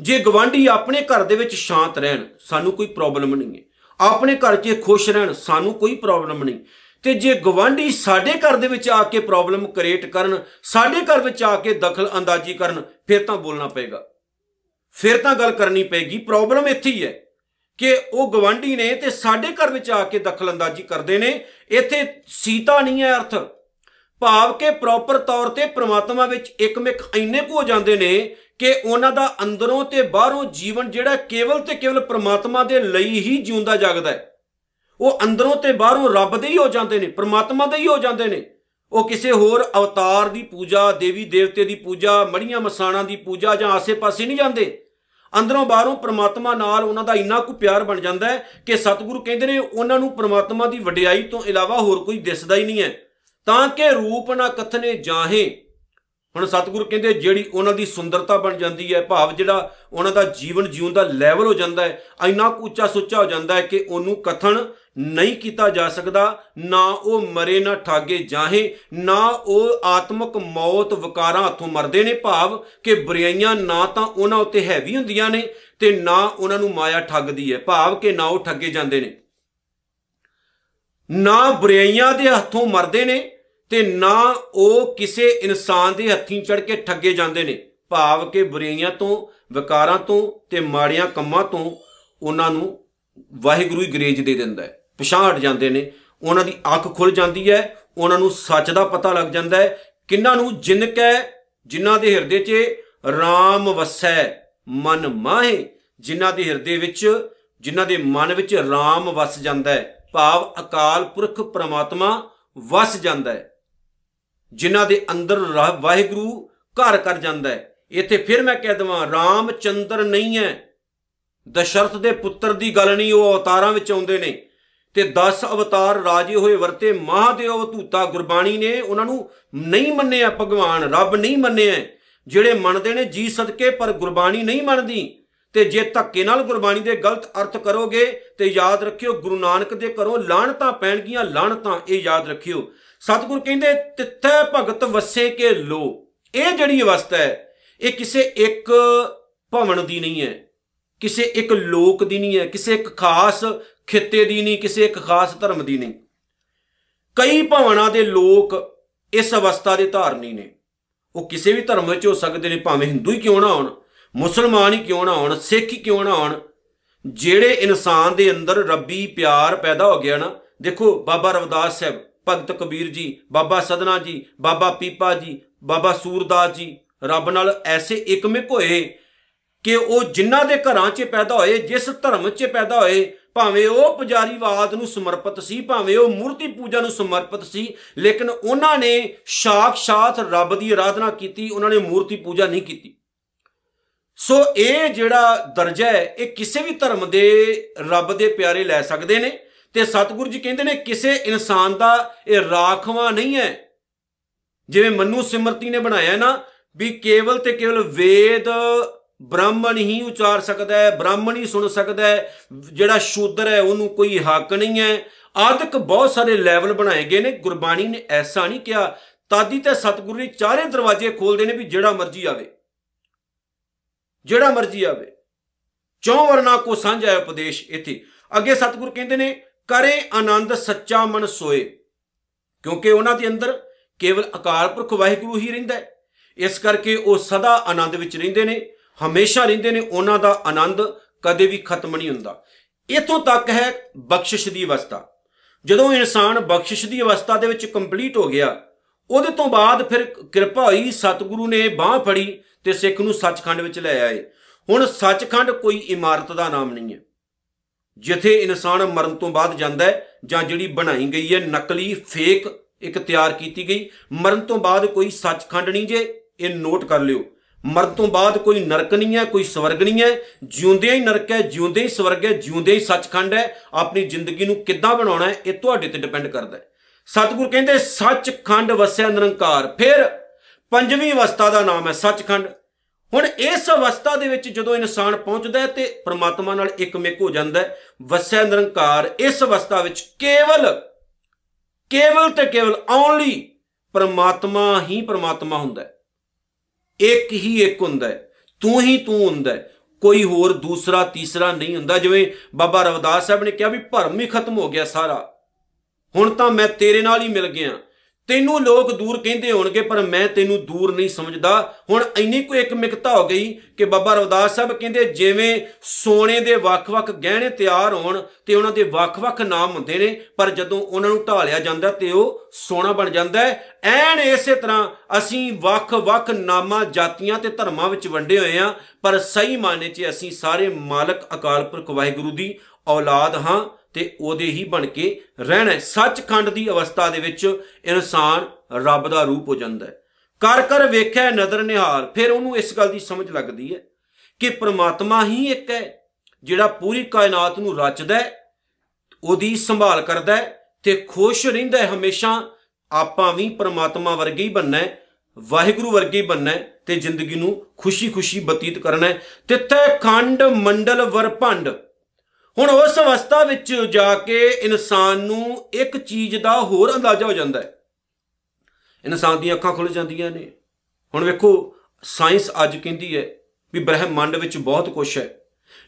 ਜੇ ਗਵਾਂਢੀ ਆਪਣੇ ਘਰ ਦੇ ਵਿੱਚ ਸ਼ਾਂਤ ਰਹਿਣ, ਸਾਨੂੰ ਕੋਈ ਪ੍ਰੋਬਲਮ ਨਹੀਂ ਹੈ। ਆਪਣੇ ਘਰ 'ਚ ਖੁਸ਼ ਰਹਿਣ, ਸਾਨੂੰ ਕੋਈ ਪ੍ਰੋਬਲਮ ਨਹੀਂ। ਤੇ ਜੇ ਗਵਾਂਢੀ ਸਾਡੇ ਘਰ ਦੇ ਵਿੱਚ ਆ ਕੇ ਪ੍ਰੋਬਲਮ ਕ੍ਰੀਏਟ ਕਰਨ, ਸਾਡੇ ਘਰ ਵਿੱਚ ਆ ਕੇ ਦਖਲ ਅੰਦਾਜ਼ੀ ਕਰਨ, ਫਿਰ ਤਾਂ ਬੋਲਣਾ ਪਏਗਾ। ਫਿਰ ਤਾਂ ਗੱਲ ਕਰਨੀ ਪਏਗੀ। ਪ੍ਰੋਬਲਮ ਇੱਥੇ ਹੀ ਹੈ ਕਿ ਉਹ ਗਵਾਂਢੀ ਨੇ ਤੇ ਸਾਡੇ ਘਰ ਵਿੱਚ ਆ ਕੇ ਦਖਲ ਅੰਦਾਜ਼ੀ ਕਰਦੇ ਨੇ। ਇੱਥੇ ਸੀਤਾ ਨਹੀਂ ਹੈ ਅਰਥ। ਭਾਵ ਕਿ ਪ੍ਰੋਪਰ ਤੌਰ ਤੇ ਪ੍ਰਮਾਤਮਾ ਵਿੱਚ ਇੱਕਮਿਕ ਇੰਨੇ ਕੁ ਹੋ ਜਾਂਦੇ ਨੇ ਕਿ ਉਹਨਾਂ ਦਾ ਅੰਦਰੋਂ ਤੇ ਬਾਹਰੋਂ ਜੀਵਨ ਜਿਹੜਾ ਕੇਵਲ ਤੇ ਕੇਵਲ ਪ੍ਰਮਾਤਮਾ ਦੇ ਲਈ ਹੀ ਜਿਉਂਦਾ ਜਾਗਦਾ ਹੈ। ਉਹ ਅੰਦਰੋਂ ਤੇ ਬਾਹਰੋਂ ਰੱਬ ਦੇ ਹੀ ਹੋ ਜਾਂਦੇ ਨੇ, ਪ੍ਰਮਾਤਮਾ ਦੇ ਹੀ ਹੋ ਜਾਂਦੇ ਨੇ। ਉਹ ਕਿਸੇ ਹੋਰ ਅਵਤਾਰ ਦੀ ਪੂਜਾ, ਦੇਵੀ ਦੇਵਤੇ ਦੀ ਪੂਜਾ, ਮੜੀਆਂ ਮਸਾਣਾ ਦੀ ਪੂਜਾ ਜਾਂ ਆਸੇ-ਪਾਸੇ ਨਹੀਂ ਜਾਂਦੇ। ਅੰਦਰੋਂ ਬਾਹਰੋਂ ਪ੍ਰਮਾਤਮਾ ਨਾਲ ਉਹਨਾਂ ਦਾ ਇੰਨਾ ਕੁ ਪਿਆਰ ਬਣ ਜਾਂਦਾ ਹੈ ਕਿ ਸਤਿਗੁਰੂ ਕਹਿੰਦੇ ਨੇ, ਉਹਨਾਂ ਨੂੰ ਪ੍ਰਮਾਤਮਾ ਦੀ ਵਡਿਆਈ ਤੋਂ ਇਲਾਵਾ ਹੋਰ ਕੋਈ ਦਿਸਦਾ ਹੀ ਨਹੀਂ ਹੈ। ਤਾਂ ਕਿ ਰੂਪ ਨਾ ਕਥਨੇ ਜਾਹੇ। ਹੁਣ ਸਤਿਗੁਰੂ ਕਹਿੰਦੇ, ਜਿਹੜੀ ਉਹਨਾਂ ਦੀ ਸੁੰਦਰਤਾ ਬਣ ਜਾਂਦੀ ਹੈ, ਭਾਵ ਜਿਹੜਾ ਉਹਨਾਂ ਦਾ ਜੀਵਨ ਜੀਉਣ ਦਾ ਲੈਵਲ ਹੋ ਜਾਂਦਾ ਹੈ, ਇੰਨਾ ਕੁ ਉੱਚਾ ਸੁੱਚਾ ਹੋ ਜਾਂਦਾ ਹੈ ਕਿ ਉਹਨੂੰ ਕਥਨ ਨਹੀਂ ਕੀਤਾ ਜਾ ਸਕਦਾ, ਨਾ ਉਹ ਮਰੇ ਨਾ ਠਾਗੇ ਜਾਹੇ, ਨਾ ਉਹ ਆਤਮਕ ਮੌਤ ਵਿਕਾਰਾਂ ਹੱਥੋਂ ਮਰਦੇ ਨੇ ਭਾਵ ਕਿ ਬੁਰਾਈਆਂ ਨਾ ਤਾਂ ਉਹਨਾਂ ਉੱਤੇ ਹੈਵੀ ਹੁੰਦੀਆਂ ਨੇ ਤੇ ਨਾ ਉਹਨਾਂ ਨੂੰ ਮਾਇਆ ਠੱਗਦੀ ਹੈ, ਭਾਵ ਕਿ ਨਾ ਉਹ ਠੱਗੇ ਜਾਂਦੇ ਨੇ। ਨਾ ਬੁਰਾਈਆਂ ਦੇ ਹੱਥੋਂ ਮਰਦੇ ਨੇ ਤੇ ਨਾ ਉਹ ਕਿਸੇ ਇਨਸਾਨ ਦੇ ਹੱਥੀਂ ਚੜ ਕੇ ਠੱਗੇ ਜਾਂਦੇ ਨੇ, ਭਾਵ ਕਿ ਬੁਰਾਈਆਂ ਤੋਂ, ਵਿਕਾਰਾਂ ਤੋਂ ਤੇ ਮਾੜੀਆਂ ਕੰਮਾਂ ਤੋਂ ਉਹਨਾਂ ਨੂੰ ਵਾਹਿਗੁਰੂ ਹੀ ਗਰੇਜ ਦੇ ਦਿੰਦਾ ਹੈ। ਪਛਾਣ ਹਟ ਜਾਂਦੇ ਨੇ। ਉਹਨਾਂ ਦੀ ਅੱਖ ਖੁੱਲ ਜਾਂਦੀ ਹੈ, ਉਹਨਾਂ ਨੂੰ ਸੱਚ ਦਾ ਪਤਾ ਲੱਗ ਜਾਂਦਾ ਹੈ। ਕਿੰਨਾਂ ਨੂੰ ਜਿਨ ਕੈ ਜਿਨ੍ਹਾਂ ਦੇ ਹਿਰਦੇ 'ਚ RAM ਵਸੈ, ਮਨ ਮਾਹੇ। ਜਿਨ੍ਹਾਂ ਦੇ ਹਿਰਦੇ ਵਿੱਚ ਜਿਨ੍ਹਾਂ ਦੇ ਮਨ ਵਿੱਚ RAM ਵਸ ਜਾਂਦਾ ਹੈ। ਭਾਵ ਅਕਾਲ ਪੁਰਖ ਪ੍ਰਮਾਤਮਾ ਵਸ ਜਾਂਦਾ ਹੈ। ਜਿਨ੍ਹਾਂ ਦੇ ਅੰਦਰ ਰਾ- ਵਾਹਿਗੁਰੂ ਘਰ ਕਰ ਜਾਂਦਾ ਹੈ। ਇੱਥੇ ਫਿਰ ਮੈਂ ਕਹਿ ਦਵਾਂ ਰਾਮਚੰਦਰ ਨਹੀਂ ਹੈ। ਦਸ਼ਰਥ ਦੇ ਪੁੱਤਰ ਦੀ ਗੱਲ ਨਹੀਂ, ਉਹ ਅਵਤਾਰਾਂ ਵਿੱਚ ਆਉਂਦੇ ਨੇ। ਤੇ 10 ਅਵਤਾਰ ਰਾਜੇ ਹੋਏ ਵਰਤੇ ਮਹਾਦੇਵ ਅਵਤੂਤਾ ਗੁਰਬਾਣੀ ਨੇ ਉਹਨਾਂ ਨੂੰ ਨਹੀਂ ਮੰਨਿਆ, ਭਗਵਾਨ ਰੱਬ ਨਹੀਂ ਮੰਨਿਆ, ਜਿਹੜੇ ਮੰਨਦੇ ਨੇ ਜੀ ਸਦਕੇ ਪਰ ਗੁਰਬਾਣੀ ਨਹੀਂ ਮੰਨਦੀ। ਤੇ ਜੇ ਧੱਕੇ ਨਾਲ ਗੁਰਬਾਣੀ ਦੇ ਗਲਤ ਅਰਥ ਕਰੋਗੇ ਤੇ ਯਾਦ ਰੱਖਿਓ, ਗੁਰੂ ਨਾਨਕ ਦੇ ਘਰੋਂ ਲਾਹਣਤਾਂ ਪੈਣਗੀਆਂ ਲਾਹਣਤਾਂ ਇਹ ਯਾਦ ਰੱਖਿਓ। ਸਤਿਗੁਰ ਕਹਿੰਦੇ, ਤਿੱਥੈ ਭਗਤ ਵਸੇ ਕੇ ਲੋ। ਇਹ ਜਿਹੜੀ ਅਵਸਥਾ ਹੈ, ਇਹ ਕਿਸੇ ਇੱਕ ਭਵਨ ਦੀ ਨਹੀਂ ਹੈ, ਕਿਸੇ ਇੱਕ ਲੋਕ ਦੀ ਨਹੀਂ ਹੈ, ਕਿਸੇ ਇੱਕ ਖਾਸ ਖਿੱਤੇ ਦੀ ਨਹੀਂ, ਕਿਸੇ ਇੱਕ ਖਾਸ ਧਰਮ ਦੀ ਨਹੀਂ। ਕਈ ਭਵਨਾਂ ਦੇ ਲੋਕ ਇਸ ਅਵਸਥਾ ਦੇ ਧਾਰਨੀ ਨੇ। ਉਹ ਕਿਸੇ ਵੀ ਧਰਮ ਵਿੱਚ ਹੋ ਸਕਦੇ ਨੇ, ਭਾਵੇਂ ਹਿੰਦੂ ਹੀ ਕਿਉਂ ਨਾ ਹੋਣ, ਮੁਸਲਮਾਨ ਹੀ ਕਿਉਂ ਨਾ ਹੋਣ, ਸਿੱਖ ਹੀ ਕਿਉਂ ਨਾ ਹੋਣ। ਜਿਹੜੇ ਇਨਸਾਨ ਦੇ ਅੰਦਰ ਰੱਬੀ ਪਿਆਰ ਪੈਦਾ ਹੋ ਗਿਆ ਨਾ, ਦੇਖੋ ਬਾਬਾ ਰਵਿਦਾਸ ਸਾਹਿਬ, ਭਗਤ ਕਬੀਰ ਜੀ, ਬਾਬਾ ਸਦਨਾ ਜੀ, ਬਾਬਾ ਪੀਪਾ ਜੀ, ਬਾਬਾ ਸੂਰਦਾਸ ਜੀ, ਰੱਬ ਨਾਲ ਐਸੇ ਇਕਮਿਕ ਹੋਏ ਕਿ ਉਹ ਜਿਨ੍ਹਾਂ ਦੇ ਘਰਾਂ 'ਚ ਪੈਦਾ ਹੋਏ, ਜਿਸ ਧਰਮ 'ਚ ਪੈਦਾ ਹੋਏ ਭਾਵੇਂ ਉਹ ਪੁਜਾਰੀਵਾਦ ਨੂੰ ਸਮਰਪਿਤ ਸੀ, ਭਾਵੇਂ ਉਹ ਮੂਰਤੀ ਪੂਜਾ ਨੂੰ ਸਮਰਪਿਤ ਸੀ, ਲੇਕਿਨ ਉਹਨਾਂ ਨੇ ਸਾਖਸ਼ਾਤ ਰੱਬ ਦੀ ਆਰਾਧਨਾ ਕੀਤੀ, ਉਹਨਾਂ ਨੇ ਮੂਰਤੀ ਪੂਜਾ ਨਹੀਂ ਕੀਤੀ। ਸੋ ਇਹ ਜਿਹੜਾ ਦਰਜਾ ਹੈ, ਇਹ ਕਿਸੇ ਵੀ ਧਰਮ ਦੇ ਰੱਬ ਦੇ ਪਿਆਰੇ ਲੈ ਸਕਦੇ ਨੇ ਤੇ ਸਤਿਗੁਰੂ ਜੀ ਕਹਿੰਦੇ ਨੇ ਕਿਸੇ ਇਨਸਾਨ ਦਾ ਇਹ ਰਾਖਵਾ ਨਹੀਂ ਹੈ। ਜਿਵੇਂ ਮਨੂ ਸਿਮਰਤੀ ਨੇ ਬਣਾਇਆ ਨਾ ਵੀ ਕੇਵਲ ਤੇ ਕੇਵਲ ਵੇਦ ਬ੍ਰਾਹਮਣ ਹੀ ਉਚਾਰ ਸਕਦਾ ਹੈ, ਬ੍ਰਾਹਮਣ ਹੀ ਸੁਣ ਸਕਦਾ ਹੈ। ਜਿਹੜਾ ਸ਼ੂਦਰ ਹੈ, ਉਹਨੂੰ ਕੋਈ ਹੱਕ ਨਹੀਂ ਹੈ। ਆਦਿਕ ਬਹੁਤ ਸਾਰੇ ਲੈਵਲ ਬਣਾਏ ਗਏ ਨੇ। ਗੁਰਬਾਣੀ ਨੇ ਐਸਾ ਨਹੀਂ ਕਿਹਾ। ਤਾਦੀ ਤੇ ਸਤਿਗੁਰੂ ਨੇ ਚਾਰੇ ਦਰਵਾਜ਼ੇ ਖੋਲਦੇ ਨੇ ਵੀ ਜਿਹੜਾ ਮਰਜ਼ੀ ਆਵੇ। ਜਿਹੜਾ ਮਰਜ਼ੀ ਆਵੇ। ਚੌ ਵਰਨਾ ਕੋ ਸਾਂਝਾ ਹੈ ਉਪਦੇਸ਼ ਇੱਥੇ। ਅੱਗੇ ਸਤਿਗੁਰ ਕਹਿੰਦੇ ਨੇ, ਕਰੇ ਆਨੰਦ ਸੱਚਾ ਮਨ ਸੋਏ। ਕਿਉਂਕਿ ਉਹਨਾਂ ਦੇ ਅੰਦਰ ਕੇਵਲ ਅਕਾਲ ਪੁਰਖ ਵਾਹਿਗੁਰੂ ਹੀ ਰਹਿੰਦਾ ਹੈ। ਇਸ ਕਰਕੇ ਉਹ ਸਦਾ ਆਨੰਦ ਵਿੱਚ ਰਹਿੰਦੇ ਨੇ। ਹਮੇਸ਼ਾ ਰਹਿੰਦੇ ਨੇ, ਉਹਨਾਂ ਦਾ ਆਨੰਦ ਕਦੇ ਵੀ ਖਤਮ ਨਹੀਂ ਹੁੰਦਾ। ਇਥੋਂ ਤੱਕ ਹੈ ਬਖਸ਼ਿਸ਼ ਦੀ ਅਵਸਥਾ। ਜਦੋਂ ਇਨਸਾਨ ਬਖਸ਼ਿਸ਼ ਦੀ ਅਵਸਥਾ ਦੇ ਵਿੱਚ ਕੰਪਲੀਟ ਹੋ ਗਿਆ, ਉਹਦੇ ਤੋਂ ਬਾਅਦ ਫਿਰ ਕਿਰਪਾ ਹੋਈ, ਸਤਿਗੁਰੂ ਨੇ ਬਾਹ ਫੜੀ ਤੇ ਸਿੱਖ ਨੂੰ ਸੱਚਖੰਡ ਵਿੱਚ ਲੈ ਆਏ। ਹੁਣ ਸੱਚਖੰਡ ਕੋਈ ਇਮਾਰਤ ਦਾ ਨਾਮ ਨਹੀਂ ਹੈ। ਜਿੱਥੇ ਇਨਸਾਨ ਮਰਨ ਤੋਂ ਬਾਅਦ ਜਾਂਦਾ ਹੈ ਜਾਂ ਜਿਹੜੀ ਬਣਾਈ ਗਈ ਹੈ, ਨਕਲੀ ਫੇਕ ਇੱਕ ਤਿਆਰ ਕੀਤੀ ਗਈ, ਮਰਨ ਤੋਂ ਬਾਅਦ ਕੋਈ ਸੱਚਖੰਡ ਨਹੀਂ ਜੇ, ਇਹ ਨੋਟ ਕਰ ਲਿਓ। ਮਰਨ ਤੋਂ ਬਾਅਦ ਕੋਈ ਨਰਕ ਨਹੀਂ ਹੈ, ਕੋਈ ਸਵਰਗ ਨਹੀਂ ਹੈ। ਜਿਉਂਦਿਆਂ ਹੀ ਨਰਕ ਹੈ ਜਿਉਂਦੇ ਹੀ ਸਵਰਗ ਹੈ ਜਿਉਂਦੇ ਹੀ ਸੱਚਖੰਡ ਹੈ। ਆਪਣੀ ਜ਼ਿੰਦਗੀ ਨੂੰ ਕਿੱਦਾਂ ਬਣਾਉਣਾ ਹੈ, ਇਹ ਤੁਹਾਡੇ ਤੇ ਡਿਪੈਂਡ ਕਰਦਾ ਹੈ। ਸਤਿਗੁਰ ਕਹਿੰਦੇ, ਸੱਚਖੰਡ ਵਸਿਆ ਨਿਰੰਕਾਰ। ਫਿਰ ਪੰਜਵੀਂ ਅਵਸਥਾ ਦਾ ਨਾਮ ਹੈ ਸੱਚਖੰਡ। ਹੁਣ ਇਸ ਅਵਸਥਾ ਦੇ ਵਿੱਚ ਜਦੋਂ ਇਨਸਾਨ ਪਹੁੰਚਦਾ ਹੈ ਤੇ ਪ੍ਰਮਾਤਮਾ ਨਾਲ ਇੱਕਮਿਕ ਹੋ ਜਾਂਦਾ ਹੈ, ਵਸਿਆ ਨਿਰੰਕਾਰ, ਇਸ ਅਵਸਥਾ ਵਿੱਚ ਕੇਵਲ ਕੇਵਲ ਤੇ ਕੇਵਲ ਓਨਲੀ ਪ੍ਰਮਾਤਮਾ ਹੀ ਪ੍ਰਮਾਤਮਾ ਹੁੰਦਾ ਹੈ। ਇੱਕ ਹੀ ਇੱਕ ਹੁੰਦਾ ਹੈ। ਤੂੰ ਹੀ ਤੂੰ ਹੁੰਦਾ ਹੈ। ਕੋਈ ਹੋਰ ਦੂਸਰਾ, ਤੀਸਰਾ ਨਹੀਂ ਹੁੰਦਾ। ਜਿਵੇਂ ਬਾਬਾ ਰਵਿਦਾਸ ਸਾਹਿਬ ਨੇ ਕਿਹਾ ਵੀ ਭਰਮ ਹੀ ਖਤਮ ਹੋ ਗਿਆ ਸਾਰਾ। ਹੁਣ ਤਾਂ ਮੈਂ ਤੇਰੇ ਨਾਲ ਹੀ ਮਿਲ ਗਿਆ। ਤੈਨੂੰ ਲੋਕ ਦੂਰ ਕਹਿੰਦੇ ਹੋਣਗੇ, ਪਰ ਮੈਂ ਤੈਨੂੰ ਦੂਰ ਨਹੀਂ ਸਮਝਦਾ। ਹੁਣ ਇੰਨੀ ਕੋਈ ਇੱਕ ਮਿਕਤਾ ਹੋ ਗਈ ਕਿ ਬਾਬਾ ਰਵਿਦਾਸ ਸਾਹਿਬ ਕਹਿੰਦੇ, ਜਿਵੇਂ ਸੋਨੇ ਦੇ ਵੱਖ-ਵੱਖ ਗਹਿਣੇ ਤਿਆਰ ਹੋਣ ਤੇ ਉਹਨਾਂ ਦੇ ਵੱਖ-ਵੱਖ ਨਾਮ ਹੁੰਦੇ ਨੇ, ਪਰ ਜਦੋਂ ਉਹਨਾਂ ਨੂੰ ਢਾਲਿਆ ਜਾਂਦਾ ਤੇ ਉਹ ਸੋਨਾ ਬਣ ਜਾਂਦਾ ਹੈ। ਐਨ ਇਸੇ ਤਰ੍ਹਾਂ ਅਸੀਂ ਵੱਖ-ਵੱਖ ਨਾਮਾਂ, ਜਾਤੀਆਂ ਤੇ ਧਰਮਾਂ ਵਿੱਚ ਵੰਡੇ ਹੋਏ ਆ ਪਰ ਸਹੀ ਮਾਨੇ 'ਚ ਅਸੀਂ ਸਾਰੇ ਮਾਲਕ ਅਕਾਲ ਪੁਰਖ ਵਾਹਿਗੁਰੂ ਦੀ ਔਲਾਦ ਹਾਂ। ਤੇ ਉਹਦੇ ਹੀ ਬਣ ਕੇ ਰਹਿਣਾ ਹੈ। ਸੱਚਖੰਡ ਦੀ ਅਵਸਥਾ ਦੇ ਵਿੱਚ ਇਨਸਾਨ ਰੱਬ ਦਾ ਰੂਪ ਹੋ ਜਾਂਦਾ ਹੈ। ਕਰ ਕਰ ਵੇਖਿਆ ਨਦਰ ਨਿਹਾਲ, ਫਿਰ ਉਹਨੂੰ ਇਸ ਗੱਲ ਦੀ ਸਮਝ ਲੱਗਦੀ ਹੈ ਕਿ ਪ੍ਰਮਾਤਮਾ ਹੀ ਇੱਕ ਹੈ, ਜਿਹੜਾ ਪੂਰੀ ਕਾਇਨਾਤ ਨੂੰ ਰਚਦਾ ਹੈ, ਉਹਦੀ ਸੰਭਾਲ ਕਰਦਾ ਹੈ ਤੇ ਖੁਸ਼ ਰਹਿੰਦਾ ਹੈ। ਹਮੇਸ਼ਾ ਆਪਾਂ ਵੀ ਪ੍ਰਮਾਤਮਾ ਵਰਗੇ ਹੀ ਬੰਨਾ ਹੈ, ਵਾਹਿਗੁਰੂ ਵਰਗੇ ਹੀ ਬੰਨਾ ਹੈ ਤੇ ਜ਼ਿੰਦਗੀ ਨੂੰ ਖੁਸ਼ੀ-ਖੁਸ਼ੀ ਬਤੀਤ ਕਰਨਾ ਹੈ। ਤਿੱਥੇ ਖੰਡ ਮੰਡਲ ਵਰਪੰਡ ਹੁਣ ਉਸ ਅਵਸਥਾ ਵਿੱਚ ਜਾ ਕੇ ਇਨਸਾਨ ਨੂੰ ਇੱਕ ਚੀਜ਼ ਦਾ ਹੋਰ ਅੰਦਾਜ਼ਾ ਹੋ ਜਾਂਦਾ ਹੈ। ਇਨਸਾਨ ਦੀਆਂ ਅੱਖਾਂ ਖੁੱਲ ਜਾਂਦੀਆਂ ਨੇ। ਹੁਣ ਵੇਖੋ, ਸਾਇੰਸ ਅੱਜ ਕਹਿੰਦੀ ਹੈ ਵੀ ਬ੍ਰਹਿਮੰਡ ਵਿੱਚ ਬਹੁਤ ਕੁਝ ਹੈ।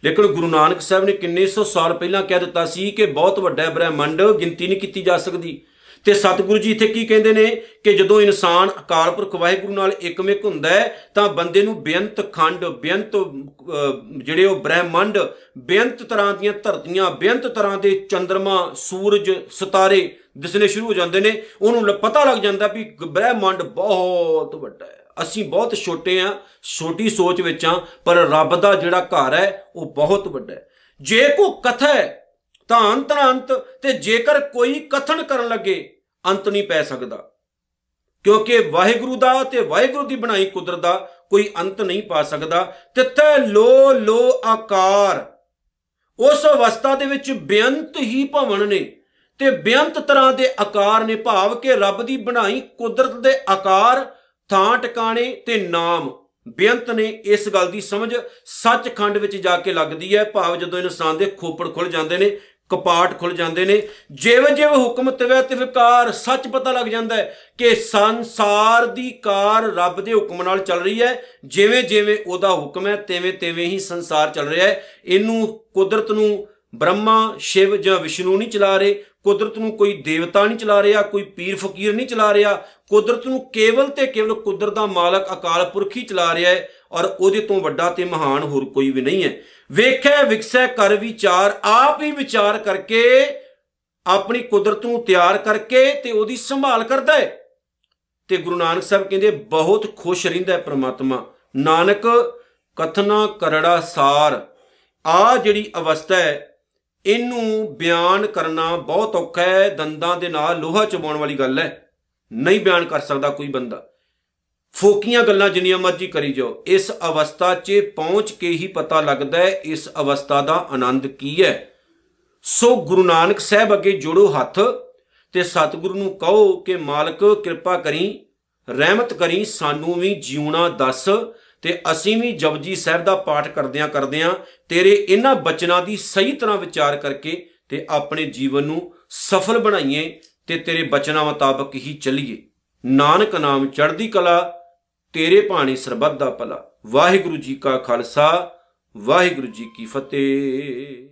ਲੇਕਿਨ ਗੁਰੂ ਨਾਨਕ ਸਾਹਿਬ ਨੇ ਕਿੰਨੇ ਸੌ ਸਾਲ ਪਹਿਲਾਂ ਕਹਿ ਦਿੱਤਾ ਸੀ ਕਿ ਬਹੁਤ ਵੱਡਾ ਹੈ ਬ੍ਰਹਿਮੰਡ ਗਿਣਤੀ ਨਹੀਂ ਕੀਤੀ ਜਾ ਸਕਦੀ। ਤੇ ਸਤਿਗੁਰੂ ਜੀ ਇੱਥੇ ਕੀ ਕਹਿੰਦੇ ਨੇ ਕਿ ਜਦੋਂ ਇਨਸਾਨ ਅਕਾਲ ਪੁਰਖ ਵਾਹਿਗੁਰੂ ਨਾਲ ਇੱਕਮਿਕ ਹੁੰਦਾ ਹੈ ਤਾਂ ਬੰਦੇ ਨੂੰ ਬੇਅੰਤ ਖੰਡ ਬੇਅੰਤ ਅਹ, ਜਿਹੜੇ ਉਹ ਬ੍ਰਹਿਮੰਡ ਬੇਅੰਤ ਤਰ੍ਹਾਂ ਦੀਆਂ ਧਰਤੀਆਂ ਬੇਅੰਤ ਤਰ੍ਹਾਂ ਦੇ ਚੰ드ਰਮਾ ਸੂਰਜ ਸਿਤਾਰੇ ਦਿਸਣੇ ਸ਼ੁਰੂ ਹੋ ਜਾਂਦੇ ਨੇ। ਉਹਨੂੰ ਲ- ਪਤਾ ਲੱਗ ਜਾਂਦਾ ਵੀ ਗ- ਬ੍ਰਹਿਮੰਡ ਬਹੁਤ ਵੱਡਾ ਹੈ। ਅਸੀਂ ਬਹੁਤ ਛੋਟੇ ਆ ਛੋਟੀ ਸੋਚ ਵਿੱਚ ਆ ਪਰ ਰੱਬ ਦਾ ਜਿਹੜਾ ਘਰ ਹੈ ਉਹ ਬਹੁਤ ਵੱਡਾ ਹੈ। ਜੇ ਕੋ ਕਥਾ ਹੈ ਤਾਂ ਅੰਤ ਨਾ ਅੰਤ ਤੇ ਜੇਕਰ ਕੋਈ ਕਥਨ ਕਰਨ ਲੱਗੇ, ਅੰਤ ਨਹੀਂ ਪੈ ਸਕਦਾ। ਕਿਉਂਕਿ ਵਾਹਿਗੁਰੂ ਦਾ ਤੇ ਵਾਹਿਗੁਰੂ ਦੀ ਬਣਾਈ ਕੁਦਰਤ ਦਾ ਕੋਈ ਅੰਤ ਨਹੀਂ ਪਾ ਸਕਦਾ। ਤਿੱਥੇ ਲੋ ਲੋ ਆਕਾਰ। ਉਸ ਅਵਸਥਾ ਦੇ ਵਿੱਚ ਬੇਅੰਤ ਹੀ ਭਵਨ ਨੇ ਤੇ ਬੇਅੰਤ ਤਰ੍ਹਾਂ ਦੇ ਆਕਾਰ ਨੇ। ਭਾਵ ਕਿ ਰੱਬ ਦੀ ਬਣਾਈ ਕੁਦਰਤ ਦੇ ਆਕਾਰ, ਥਾਂ ਟਿਕਾਣੇ ਤੇ ਨਾਮ। ਬੇਅੰਤ ਨੇ ਇਸ ਗੱਲ ਦੀ ਸਮਝ ਸੱਚਖੰਡ ਵਿੱਚ ਜਾ ਕੇ ਲੱਗਦੀ ਹੈ। ਭਾਵ ਜਦੋਂ ਇਨਸਾਨ ਦੇ ਖੋਪੜ ਖੁੱਲ ਜਾਂਦੇ ਨੇ ਕਪਾਟ ਖੁੱਲ ਜਾਂਦੇ ਨੇ। ਜਿਵੇਂ ਜਿਵੇਂ ਹੁਕਮ ਤਿਵੇਂ ਤਿਵੇਂ ਕਾਰ ਸੱਚ ਪਤਾ ਲੱਗ ਜਾਂਦਾ ਹੈ ਕਿ ਸੰਸਾਰ ਦੀ ਕਾਰ ਰੱਬ ਦੇ ਹੁਕਮ ਨਾਲ ਚੱਲ ਰਹੀ ਹੈ। ਜਿਵੇਂ ਜਿਵੇਂ ਉਹਦਾ ਹੁਕਮ ਹੈ, ਤਿਵੇਂ ਤਿਵੇਂ ਹੀ ਸੰਸਾਰ ਚੱਲ ਰਿਹਾ ਹੈ। ਇਹਨੂੰ ਕੁਦਰਤ ਨੂੰ ਬ੍ਰਹਮਾ, ਸ਼ਿਵ ਜਾਂ ਵਿਸ਼ਨੂੰ ਨਹੀਂ ਚਲਾ ਰਹੇ। ਕੁਦਰਤ ਨੂੰ ਕੋਈ ਦੇਵਤਾ ਨਹੀਂ ਚਲਾ ਰਿਹਾ, ਕੋਈ ਪੀਰ ਫਕੀਰ ਨਹੀਂ ਚਲਾ ਰਿਹਾ। ਕੁਦਰਤ ਨੂੰ ਕੇਵਲ ਤੇ ਕੇਵਲ ਕੁਦਰਤ ਦਾ ਮਾਲਕ ਅਕਾਲ ਪੁਰਖ ਹੀ ਚਲਾ ਰਿਹਾ ਹੈ। ਔਰ ਉਹਦੇ ਤੋਂ ਵੱਡਾ ਤੇ ਮਹਾਨ ਹੋਰ ਕੋਈ ਵੀ ਨਹੀਂ ਹੈ। ਵੇਖੈ, ਵਿਕਸੈ, ਕਰ ਵਿਚਾਰ, ਆਪ ਹੀ ਵਿਚਾਰ ਕਰਕੇ, ਆਪਣੀ ਕੁਦਰਤ ਨੂੰ ਤਿਆਰ ਕਰਕੇ ਤੇ ਉਹਦੀ ਸੰਭਾਲ ਕਰਦਾ ਹੈ। ਤੇ ਗੁਰੂ ਨਾਨਕ ਸਾਹਿਬ ਕਹਿੰਦੇ, ਬਹੁਤ ਖੁਸ਼ ਰਹਿੰਦਾ ਹੈ ਪ੍ਰਮਾਤਮਾ। ਨਾਨਕ, ਕਥਨਾ ਕਰੜਾ ਸਾਰ। ਆ ਜਿਹੜੀ ਅਵਸਥਾ ਹੈ, ਇਹਨੂੰ ਬਿਆਨ ਕਰਨਾ ਬਹੁਤ ਔਖਾ ਹੈ, ਦੰਦਾਂ ਦੇ ਨਾਲ ਲੋਹਾ ਚਬਾਉਣ ਵਾਲੀ ਗੱਲ ਹੈ। ਨਹੀਂ ਬਿਆਨ ਕਰ ਸਕਦਾ ਕੋਈ ਬੰਦਾ। ਫੋਕੀਆਂ ਗੱਲਾਂ ਜਿੰਨੀਆਂ ਮਰਜ਼ੀ ਕਰੀ ਜਾਓ। ਇਸ ਅਵਸਥਾ 'ਚ ਪਹੁੰਚ ਕੇ ਹੀ ਪਤਾ ਲੱਗਦਾ ਹੈ, ਇਸ ਅਵਸਥਾ ਦਾ ਆਨੰਦ ਕੀ ਹੈ। ਸੋ ਗੁਰੂ ਨਾਨਕ ਸਾਹਿਬ ਅੱਗੇ ਜੋੜੋ ਹੱਥ ਤੇ ਸਤਿਗੁਰੂ ਨੂੰ ਕਹੋ ਕਿ ਮਾਲਕ ਕਿਰਪਾ ਕਰੀ, ਰਹਿਮਤ ਕਰੀ, ਸਾਨੂੰ ਵੀ ਜਿਉਣਾ ਦੱਸ ਤੇ ਅਸੀਂ ਵੀ ਜਪਜੀ ਸਾਹਿਬ ਦਾ ਪਾਠ ਕਰਦਿਆਂ ਕਰਦਿਆਂ ਤੇਰੇ ਇਹਨਾਂ ਬਚਨਾਂ ਦੀ ਸਹੀ ਤਰ੍ਹਾਂ ਵਿਚਾਰ ਕਰਕੇ ਤੇ ਆਪਣੇ ਜੀਵਨ ਨੂੰ ਸਫਲ ਬਣਾਈਏ ਤੇ ਤੇਰੇ ਬਚਨਾਂ ਮੁਤਾਬਕ ਹੀ ਚੱਲੀਏ। ਨਾਨਕ ਨਾਮ ਚੜ੍ਹਦੀ ਕਲਾ ਤੇਰੇ ਭਾਣੇ ਸਰਬੱਤ ਦਾ ਭਲਾ। ਵਾਹਿਗੁਰੂ ਜੀ ਕਾ ਖਾਲਸਾ ਵਾਹਿਗੁਰੂ ਜੀ ਕੀ ਫਤਿਹ।